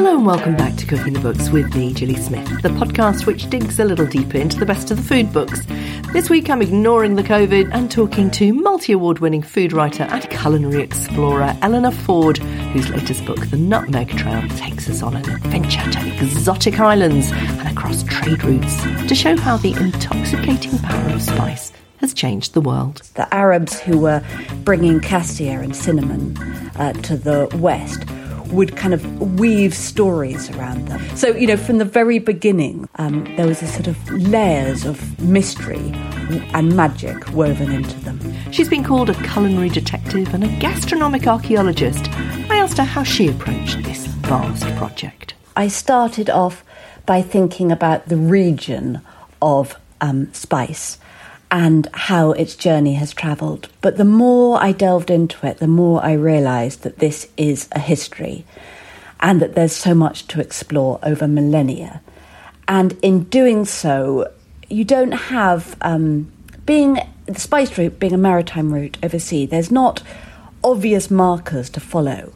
Hello and welcome back to Cooking the Books with me, Gilly Smith, the podcast which digs a little deeper into the best of the food books. This week I'm ignoring the COVID and talking to multi award winning food writer and culinary explorer Eleanor Ford, whose latest book, The Nutmeg Trail, takes us on an adventure to exotic islands and across trade routes to show how the intoxicating power of spice has changed the world. The Arabs who were bringing cassia and cinnamon uh, to the West would kind of weave stories around them. So, you know, from the very beginning, um, there was a sort of layers of mystery and magic woven into them. She's been called a culinary detective and a gastronomic archaeologist. I asked her how she approached this vast project. I started off by thinking about the region of um, spice and how its journey has travelled. But the more I delved into it, the more I realised that this is a history and that there's so much to explore over millennia. And in doing so, you don't have, um, being the spice route being a maritime route overseas, there's not obvious markers to follow.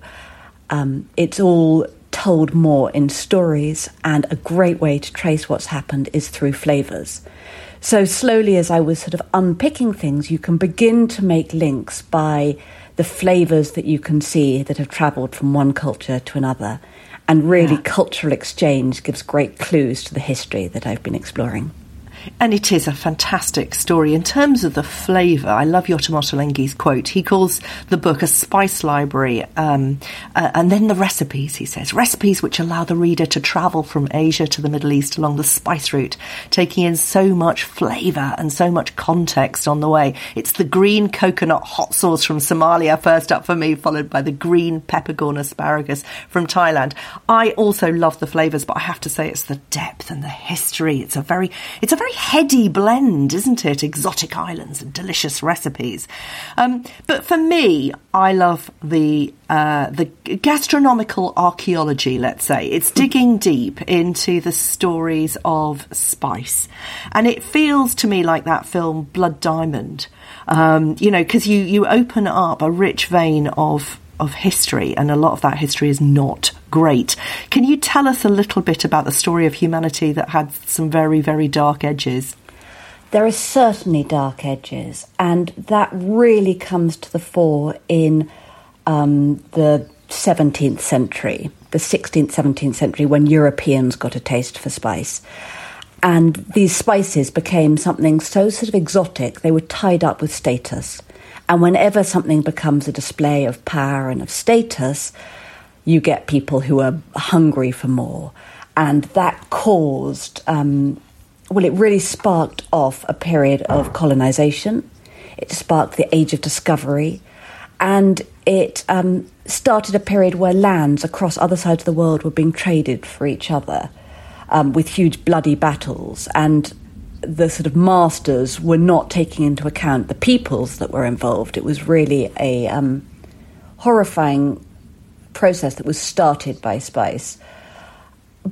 Um, it's all told more in stories, and a great way to trace what's happened is through flavours. So, slowly, as I was sort of unpicking things, you can begin to make links by the flavours that you can see that have travelled from one culture to another. And really, yeah. cultural exchange gives great clues to the history that I've been exploring. And it is a fantastic story. In terms of the flavour, I love Yotam Ottolenghi's quote. He calls the book a spice library. Um, uh, and then the recipes, he says, recipes which allow the reader to travel from Asia to the Middle East along the spice route, taking in so much flavour and so much context on the way. It's the green coconut hot sauce from Somalia, first up for me, followed by the green peppercorn asparagus from Thailand. I also love the flavours, but I have to say it's the depth and the history. It's a very, it's a very heady blend, isn't it? Exotic islands and delicious recipes. Um, but for me, I love the uh, the gastronomical archaeology. Let's say it's digging deep into the stories of spice, and it feels to me like that film Blood Diamond. Um, you know, because you you open up a rich vein of of history, and a lot of that history is not great. Can you tell us a little bit about the story of humanity that had some very, very dark edges? There are certainly dark edges, and that really comes to the fore in um, the 17th century, the 16th, 17th century, when Europeans got a taste for spice. And these spices became something so sort of exotic, they were tied up with status. And whenever something becomes a display of power and of status, you get people who are hungry for more. And that caused, um, well, it really sparked off a period of colonization. It sparked the age of discovery. And it um, started a period where lands across other sides of the world were being traded for each other um, with huge bloody battles. And the sort of masters were not taking into account the peoples that were involved. It was really a um, horrifying process that was started by spice.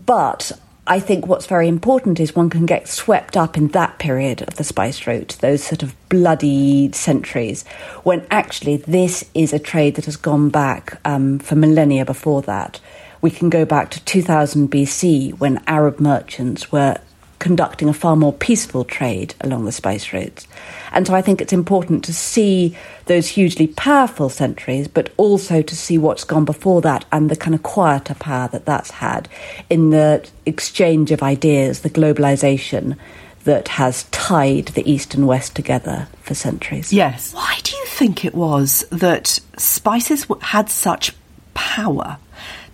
But I think what's very important is one can get swept up in that period of the spice route, those sort of bloody centuries, when actually this is a trade that has gone back um, for millennia before that. We can go back to 2000 BC when Arab merchants were conducting a far more peaceful trade along the spice routes. And so I think it's important to see those hugely powerful centuries, but also to see what's gone before that and the kind of quieter power that that's had in the exchange of ideas, the globalization that has tied the East and West together for centuries. Yes. Why do you think it was that spices had such power?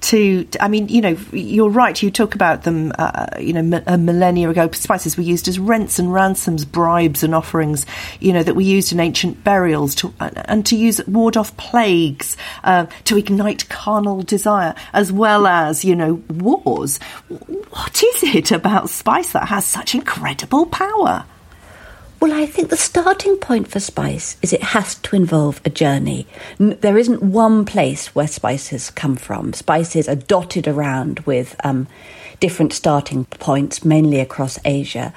To, I mean, you know, you're right. You talk about them, uh, you know, a millennia ago. Spices were used as rents and ransoms, bribes and offerings, you know, that were used in ancient burials to, and to use ward off plagues, uh, to ignite carnal desire, as well as, you know, wars. What is it about spice that has such incredible power? Well, I think the starting point for spice is it has to involve a journey. There isn't one place where spices come from. Spices are dotted around with um, different starting points, mainly across Asia.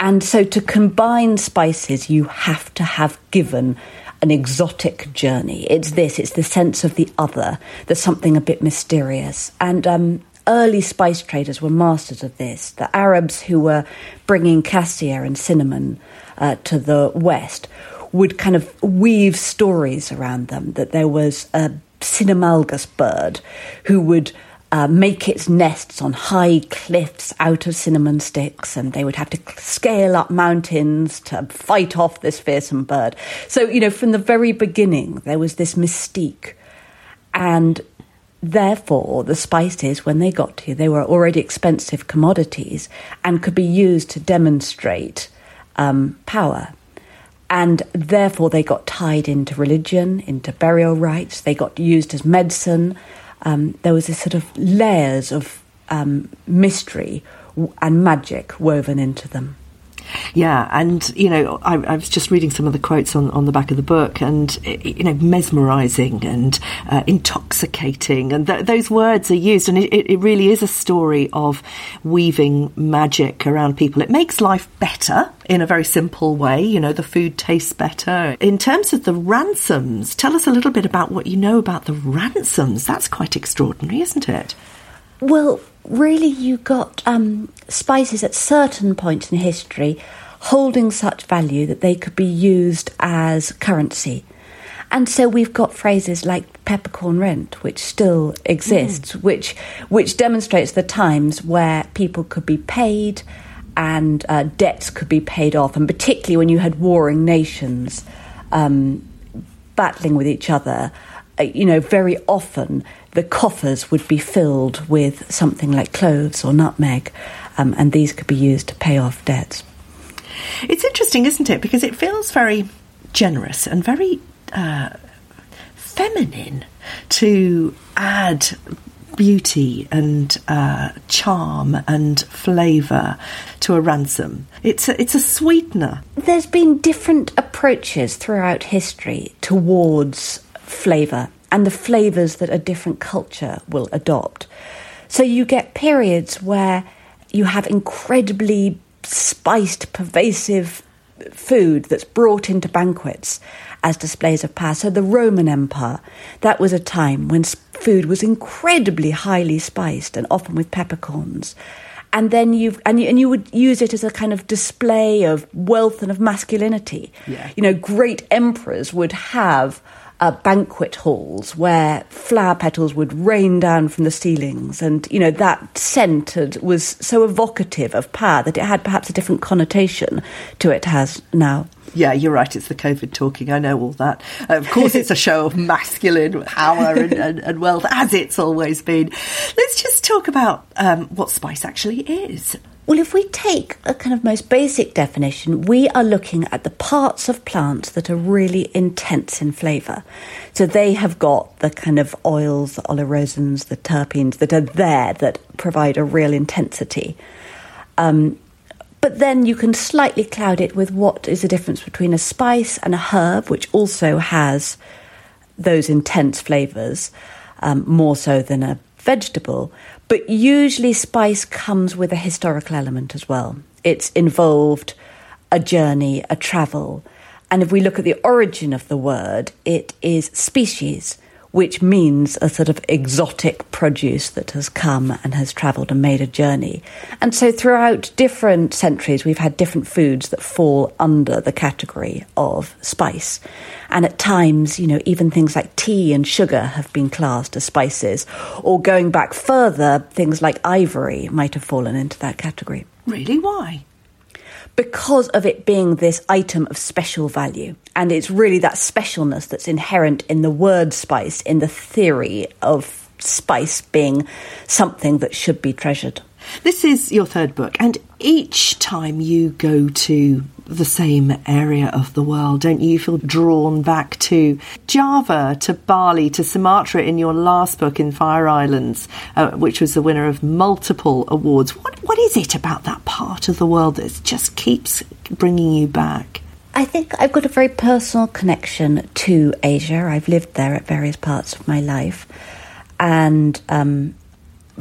And so to combine spices, you have to have given an exotic journey. It's this, it's the sense of the other. There's something a bit mysterious. And um, early spice traders were masters of this. The Arabs who were bringing cassia and cinnamon uh, to the west would kind of weave stories around them that there was a cinnamolgus bird who would uh, make its nests on high cliffs out of cinnamon sticks, and they would have to scale up mountains to fight off this fearsome bird. So, you know, from the very beginning, there was this mystique. And therefore, the spices, when they got here, they were already expensive commodities and could be used to demonstrate um, power. And therefore, they got tied into religion, into burial rites, they got used as medicine um, there was this sort of layers of um, mystery and magic woven into them. Yeah, and you know, I, I, was just reading some of the quotes on, on the back of the book, and you know, mesmerising and uh, intoxicating, and th- those words are used, and it, it really is a story of weaving magic around people. It makes life better in a very simple way. You know, the food tastes better. In terms of the ransoms, tell us a little bit about what you know about the ransoms. That's quite extraordinary, isn't it? Well, really, you got um, spices at certain points in history holding such value that they could be used as currency. And so we've got phrases like peppercorn rent, which still exists, mm. which which demonstrates the times where people could be paid and uh, debts could be paid off, and particularly when you had warring nations um, battling with each other, uh, you know, very often the coffers would be filled with something like cloves or nutmeg, um, and these could be used to pay off debts. It's interesting, isn't it? Because it feels very generous and very uh, feminine to add beauty and uh, charm and flavour to a ransom. It's a, it's a sweetener. There's been different approaches throughout history towards flavour and the flavours that a different culture will adopt. So you get periods where you have incredibly spiced, pervasive food that's brought into banquets as displays of power. So the Roman Empire, that was a time when food was incredibly highly spiced and often with peppercorns. And then you've and you, and you would use it as a kind of display of wealth and of masculinity. Yeah. You know, great emperors would have uh, banquet halls where flower petals would rain down from the ceilings, and you know that scent was so evocative of power that it had perhaps a different connotation to it has now. Yeah, you're right. It's the COVID talking. I know all that. Uh, of course, it's a show of masculine power and, and, and, wealth, as it's always been. Let's just talk about um, what spice actually is. Well, if we take a kind of most basic definition, we are looking at the parts of plants that are really intense in flavour. So they have got the kind of oils, the oleoresins, the terpenes that are there that provide a real intensity. Um, but then you can slightly cloud it with what is the difference between a spice and a herb, which also has those intense flavours, um, more so than a vegetable. But usually, spice comes with a historical element as well. It's involved a journey, a travel. And if we look at the origin of the word, it is species, which means a sort of exotic produce that has come and has travelled and made a journey. And so throughout different centuries, we've had different foods that fall under the category of spice. And at times, you know, even things like tea and sugar have been classed as spices. Or going back further, things like ivory might have fallen into that category. Really? Why? Because of it being this item of special value. And it's really that specialness that's inherent in the word spice, in the theory of spice being something that should be treasured. This is your third book, and each time you go to the same area of the world, don't you? Feel drawn back to Java, to Bali, to Sumatra in your last book in Fire Islands, uh, which was the winner of multiple awards. What, what is it about that part of the world that just keeps bringing you back? I think I've got a very personal connection to Asia. I've lived there at various parts of my life. And um,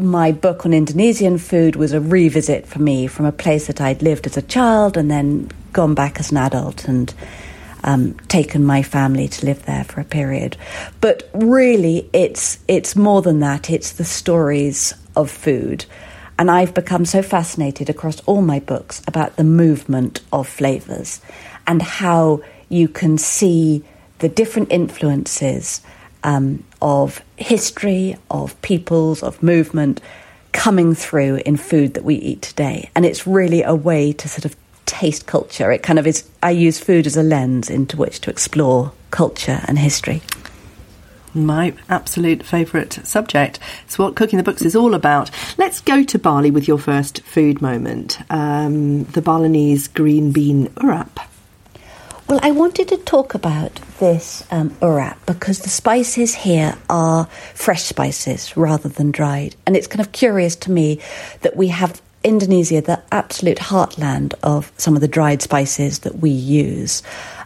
my book on Indonesian food was a revisit for me from a place that I'd lived as a child and then gone back as an adult and um, taken my family to live there for a period. But really, it's it's more than that. It's the stories of food. And I've become so fascinated across all my books about the movement of flavours and how you can see the different influences um, of history, of peoples, of movement coming through in food that we eat today. And it's really a way to sort of taste culture. It kind of is, I use food as a lens into which to explore culture and history. My absolute favourite subject. It's what cooking the books is all about. Let's go to Bali with your first food moment um, the Balinese green bean urap. Well, I wanted to talk about this um, urap because the spices here are fresh spices rather than dried. And it's kind of curious to me that we have Indonesia, the absolute heartland of some of the dried spices that we use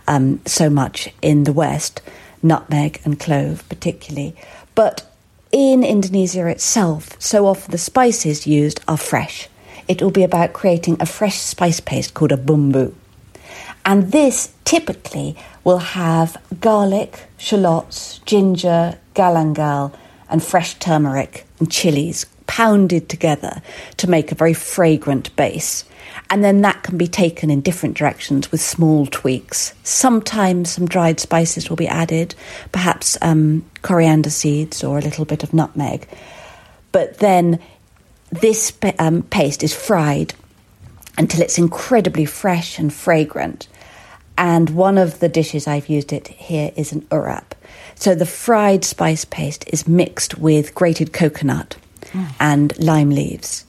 um, so much in the West, nutmeg and clove particularly. But in Indonesia itself, so often the spices used are fresh. It will be about creating a fresh spice paste called a bumbu. And this typically will have garlic, shallots, ginger, galangal, and fresh turmeric and chilies pounded together to make a very fragrant base. And then that can be taken in different directions with small tweaks. Sometimes some dried spices will be added, perhaps um, coriander seeds or a little bit of nutmeg. But then this um, paste is fried until it's incredibly fresh and fragrant. And one of the dishes I've used it here is an urap. So the fried spice paste is mixed with grated coconut mm. and lime leaves.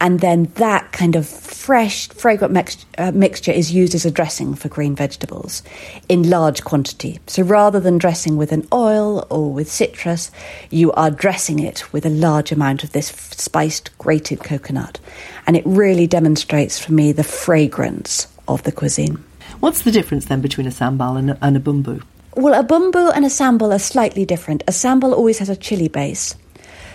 And then that kind of fresh, fragrant mix- uh, mixture is used as a dressing for green vegetables in large quantity. So rather than dressing with an oil or with citrus, you are dressing it with a large amount of this spiced grated coconut. And it really demonstrates for me the fragrance of the cuisine. What's the difference then between a sambal and a, and a bumbu? Well, a bumbu and a sambal are slightly different. A sambal always has a chili base.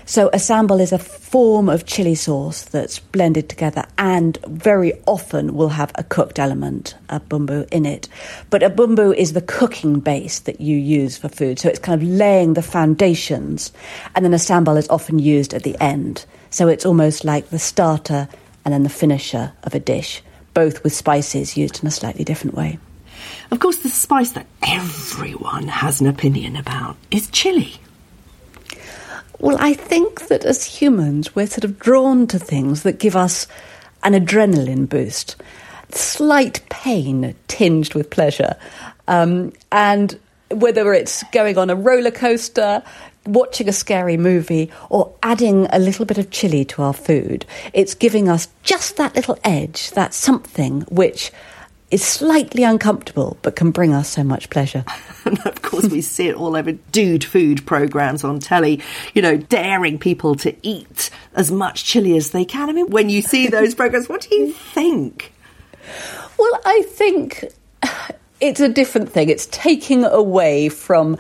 So a sambal is a form of chili sauce that's blended together and very often will have a cooked element, a bumbu in it. But a bumbu is the cooking base that you use for food. So it's kind of laying the foundations. And then a sambal is often used at the end. So it's almost like the starter and then the finisher of a dish both with spices used in a slightly different way. Of course, the spice that everyone has an opinion about is chili. Well, I think that as humans, we're sort of drawn to things that give us an adrenaline boost, slight pain tinged with pleasure. Um, and whether it's going on a roller coaster, watching a scary movie or adding a little bit of chili to our food. It's giving us just that little edge, that something which is slightly uncomfortable but can bring us so much pleasure. and of course, we see it all over dude food programs on telly, you know, daring people to eat as much chili as they can. I mean, when you see those programs, what do you think? Well, I think it's a different thing. It's taking away from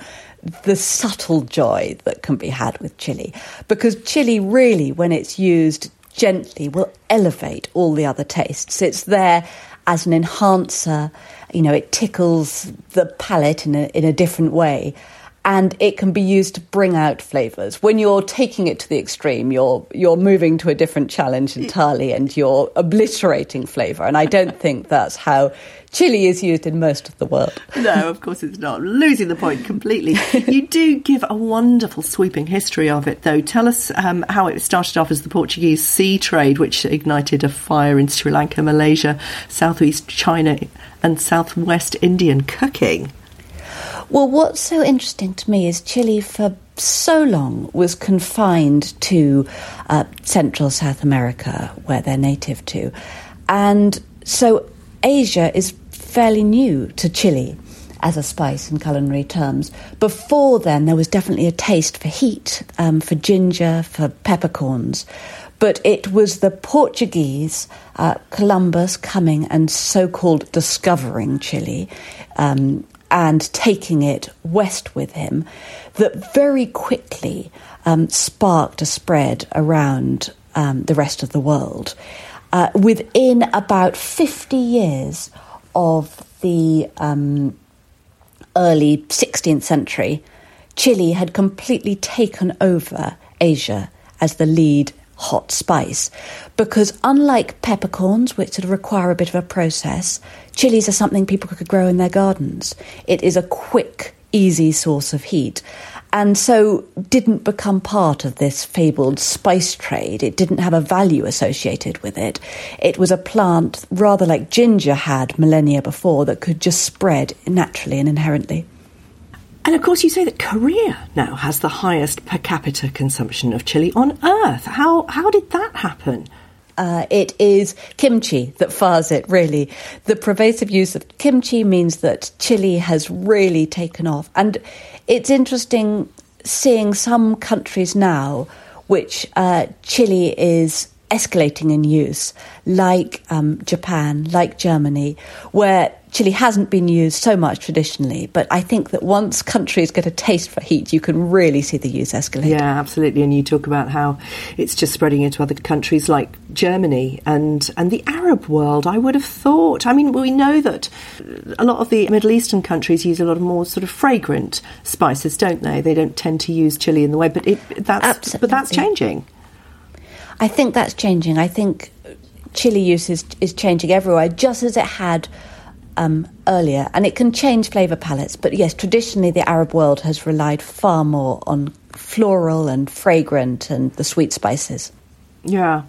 the subtle joy that can be had with chili. Because chili, really, when it's used gently, will elevate all the other tastes. It's there as an enhancer, you know, it tickles the palate in a, in a different way and it can be used to bring out flavors. When you're taking it to the extreme, you're you're moving to a different challenge entirely, and you're obliterating flavor. And I don't think that's how chili is used in most of the world. No, of course it's not. Losing the point completely. you do give a wonderful sweeping history of it, though. Tell us um, how it started off as the Portuguese sea trade, which ignited a fire in Sri Lanka, Malaysia, southeast China, and southwest Indian cooking. Well, what's so interesting to me is chili for so long was confined to uh, Central South America, where they're native to. And so Asia is fairly new to chili as a spice in culinary terms. Before then, there was definitely a taste for heat, um, for ginger, for peppercorns. But it was the Portuguese, uh, Columbus, coming and so called discovering chili um, and taking it west with him that very quickly um, sparked a spread around um, the rest of the world. Uh, within about 50 years of the um, early 16th century, chili had completely taken over Asia as the lead hot spice. Because unlike peppercorns, which sort of require a bit of a process, chilies are something people could grow in their gardens. It is a quick, easy source of heat. And so didn't become part of this fabled spice trade. It didn't have a value associated with it. It was a plant, rather like ginger had millennia before, that could just spread naturally and inherently. And of course, you say that Korea now has the highest per capita consumption of chili on earth. How, how did that happen? Uh, it is kimchi that fars it, really. The pervasive use of kimchi means that chili has really taken off. And it's interesting seeing some countries now which uh, chili is escalating in use, like um, Japan, like Germany, where chili hasn't been used so much traditionally. But I think that once countries get a taste for heat, you can really see the use escalate. Yeah, absolutely. And you talk about how it's just spreading into other countries like Germany and, and the Arab world. I would have thought. I mean, we know that a lot of the Middle Eastern countries use a lot of more sort of fragrant spices, don't they? They don't tend to use chili in the way, but it that's Absolutely. but that's changing. I think that's changing. I think chili use is, is changing everywhere, just as it had um, earlier. And it can change flavour palettes. But yes, traditionally the Arab world has relied far more on floral and fragrant and the sweet spices. Yeah.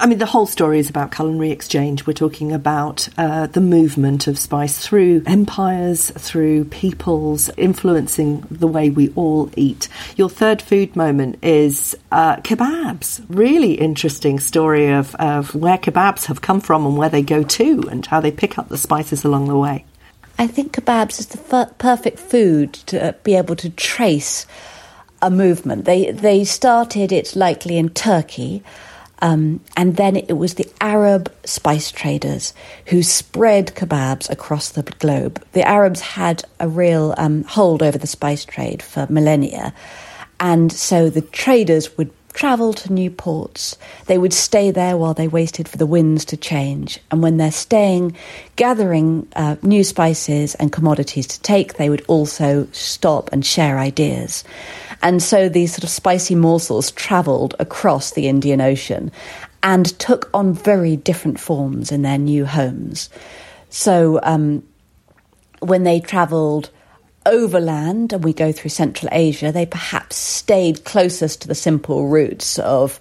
I mean, the whole story is about culinary exchange. We're talking about uh, the movement of spice through empires, through peoples, influencing the way we all eat. Your third food moment is uh, kebabs. Really interesting story of, of where kebabs have come from and where they go to and how they pick up the spices along the way. I think kebabs is the f- perfect food to be able to trace a movement. They they started it likely in Turkey, um, and then it was the Arab spice traders who spread kebabs across the globe. The Arabs had a real um, hold over the spice trade for millennia, and so the traders would travel to new ports. They would stay there while they waited for the winds to change. And when they're staying, gathering uh, new spices and commodities to take, they would also stop and share ideas. And so these sort of spicy morsels travelled across the Indian Ocean and took on very different forms in their new homes. So um, when they travelled overland and we go through Central Asia, they perhaps stayed closest to the simple roots of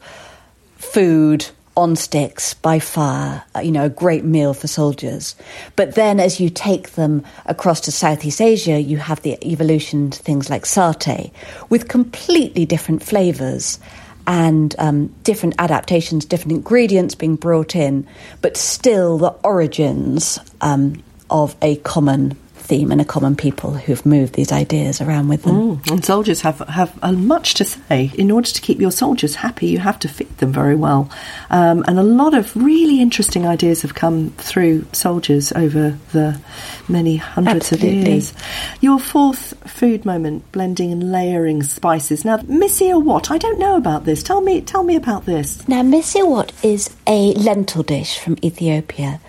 food, on sticks by fire, uh, you know, a great meal for soldiers. But then as you take them across to Southeast Asia, you have the evolution to things like satay with completely different flavours and um, different adaptations, different ingredients being brought in, but still the origins um, of a common theme and a common people who've moved these ideas around with them. Mm, and soldiers have, have much to say. In order to keep your soldiers happy, you have to feed them very well. Um, and a lot of really interesting ideas have come through soldiers over the many hundreds Absolutely. of years. Your fourth food moment, blending and layering spices. Now, Misir-wat, I don't know about this. Tell me, tell me about this. Now, Misir-wat is a lentil dish from Ethiopia.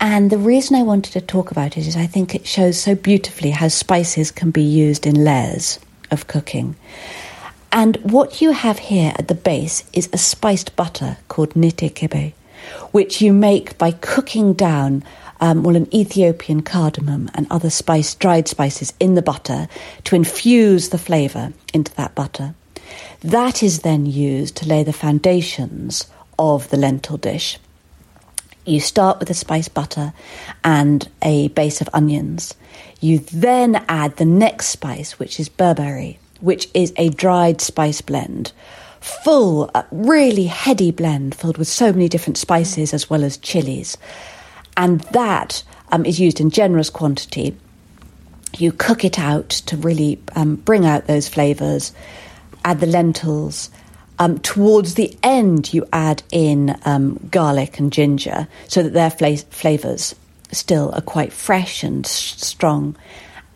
And the reason I wanted to talk about it is I think it shows so beautifully how spices can be used in layers of cooking. And what you have here at the base is a spiced butter called niter kibbeh, which you make by cooking down um, well, an Ethiopian cardamom and other spice, dried spices in the butter to infuse the flavour into that butter. That is then used to lay the foundations of the lentil dish. You start with a spice butter and a base of onions. You then add the next spice, which is berbere, which is a dried spice blend. Full, really heady blend filled with so many different spices as well as chilies. And that um, is used in generous quantity. You cook it out to really um, bring out those flavours. Add the lentils, um, towards the end, you add in um, garlic and ginger so that their fla- flavours still are quite fresh and strong.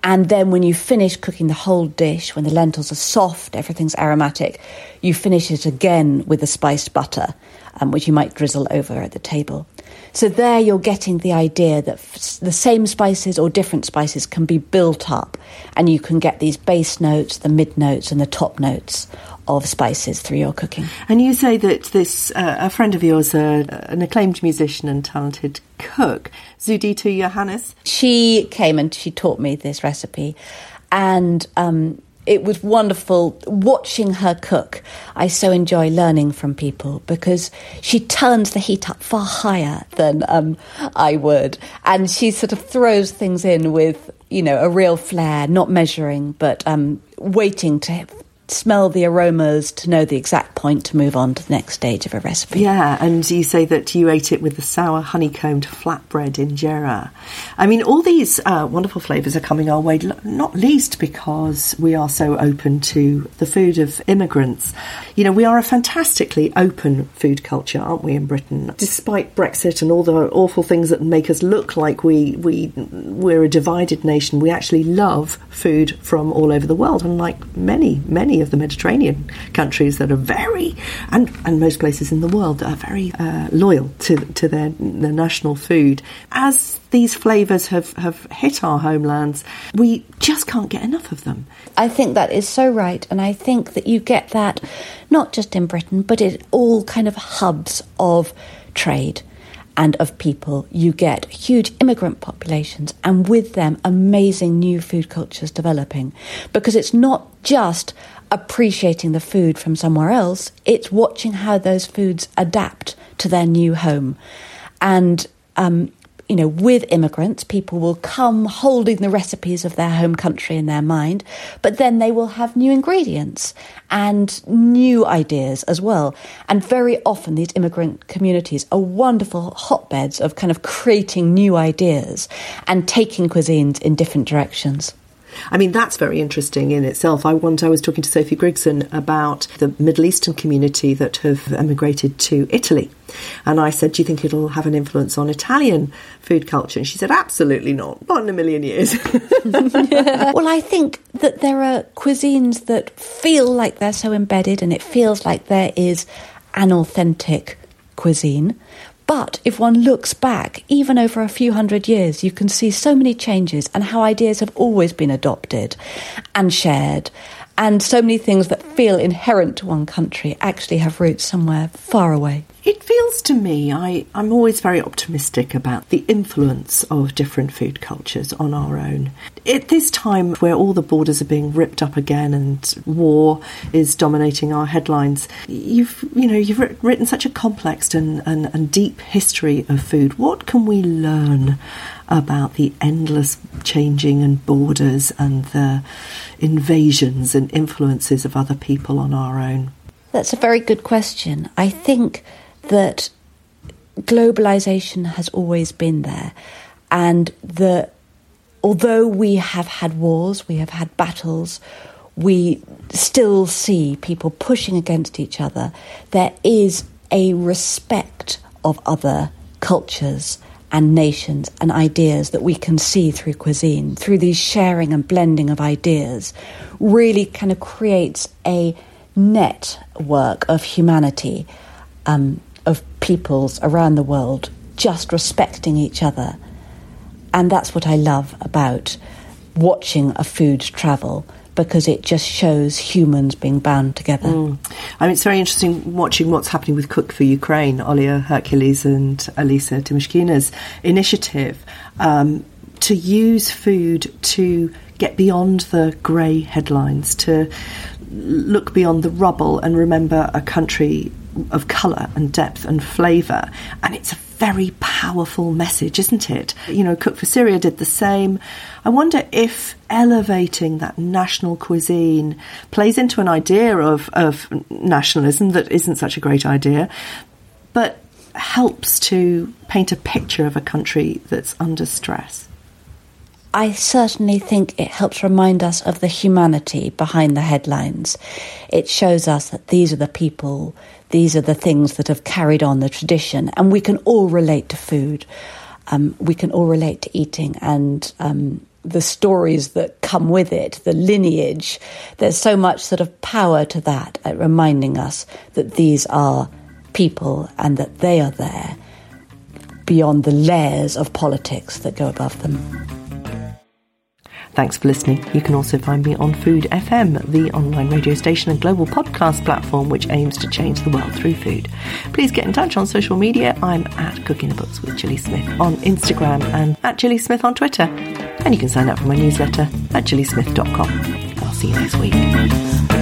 And then when you finish cooking the whole dish, when the lentils are soft, everything's aromatic, you finish it again with the spiced butter, um, which you might drizzle over at the table. So there you're getting the idea that f- the same spices or different spices can be built up and you can get these base notes, the mid notes and the top notes of spices through your cooking. And you say that this, uh, a friend of yours, uh, an acclaimed musician and talented cook, Zudita Johannes. She came and she taught me this recipe and um, it was wonderful watching her cook. I so enjoy learning from people because she turns the heat up far higher than um, I would, and she sort of throws things in with you know a real flair, not measuring, but um, waiting to smell the aromas to know the exact point to move on to the next stage of a recipe. Yeah, and you say that you ate it with the sour honeycombed flatbread injera. I mean, all these uh, wonderful flavours are coming our way, not least because we are so open to the food of immigrants. You know, we are a fantastically open food culture, aren't we, in Britain? Despite Brexit and all the awful things that make us look like we, we, we're a divided nation, we actually love food from all over the world, unlike many, many of the Mediterranean countries that are very, and, and most places in the world are very uh, loyal to, to their, their national food. As these flavours have, have hit our homelands, we just can't get enough of them. I think that is so right, and I think that you get that not just in Britain, but in all kind of hubs of trade and of people. You get huge immigrant populations, and with them, amazing new food cultures developing. Because it's not just appreciating the food from somewhere else, it's watching how those foods adapt to their new home. And um, you know, with immigrants, people will come holding the recipes of their home country in their mind, but then they will have new ingredients and new ideas as well. And very often, these immigrant communities are wonderful hotbeds of kind of creating new ideas and taking cuisines in different directions. I mean, that's very interesting in itself. I want, I was talking to Sophie Grigson about the Middle Eastern community that have emigrated to Italy. And I said, Do you think it'll have an influence on Italian food culture? And she said, Absolutely not. Not in a million years. well, I think that there are cuisines that feel like they're so embedded and it feels like there is an authentic cuisine. But if one looks back, even over a few hundred years, you can see so many changes and how ideas have always been adopted and shared. And so many things that feel inherent to one country actually have roots somewhere far away. It feels to me, I, I'm always very optimistic about the influence of different food cultures on our own. At this time where all the borders are being ripped up again and war is dominating our headlines, you've, you know, you've written such a complex and, and, and deep history of food. What can we learn about the endless changing and borders and the invasions and influences of other people on our own? That's a very good question. I think that globalization has always been there, and that although we have had wars, we have had battles, we still see people pushing against each other. There is a respect of other cultures and nations and ideas that we can see through cuisine, through these sharing and blending of ideas, really kind of creates a network of humanity um, of peoples around the world just respecting each other. And that's what I love about watching a food travel because it just shows humans being bound together. Mm. I mean, it's very interesting watching what's happening with Cook for Ukraine, Olia Hercules and Alissa Timoshkina's initiative um, to use food to get beyond the grey headlines, to look beyond the rubble and remember a country of colour and depth and flavour. And it's a very powerful message, isn't it? You know, Cook for Syria did the same. I wonder if elevating that national cuisine plays into an idea of, of nationalism that isn't such a great idea, but helps to paint a picture of a country that's under stress. I certainly think it helps remind us of the humanity behind the headlines. It shows us that these are the people, these are the things that have carried on the tradition, and we can all relate to food. Um, we can all relate to eating and um, the stories that come with it, the lineage. There's so much sort of power to that at reminding us that these are people and that they are there beyond the layers of politics that go above them. Thanks for listening. You can also find me on Food FM, the online radio station and global podcast platform which aims to change the world through food. Please get in touch on social media. I'm at Cooking the Books with Gilly Smith on Instagram and at Gilly Smith on Twitter. And you can sign up for my newsletter at gillysmith.com. I'll see you next week.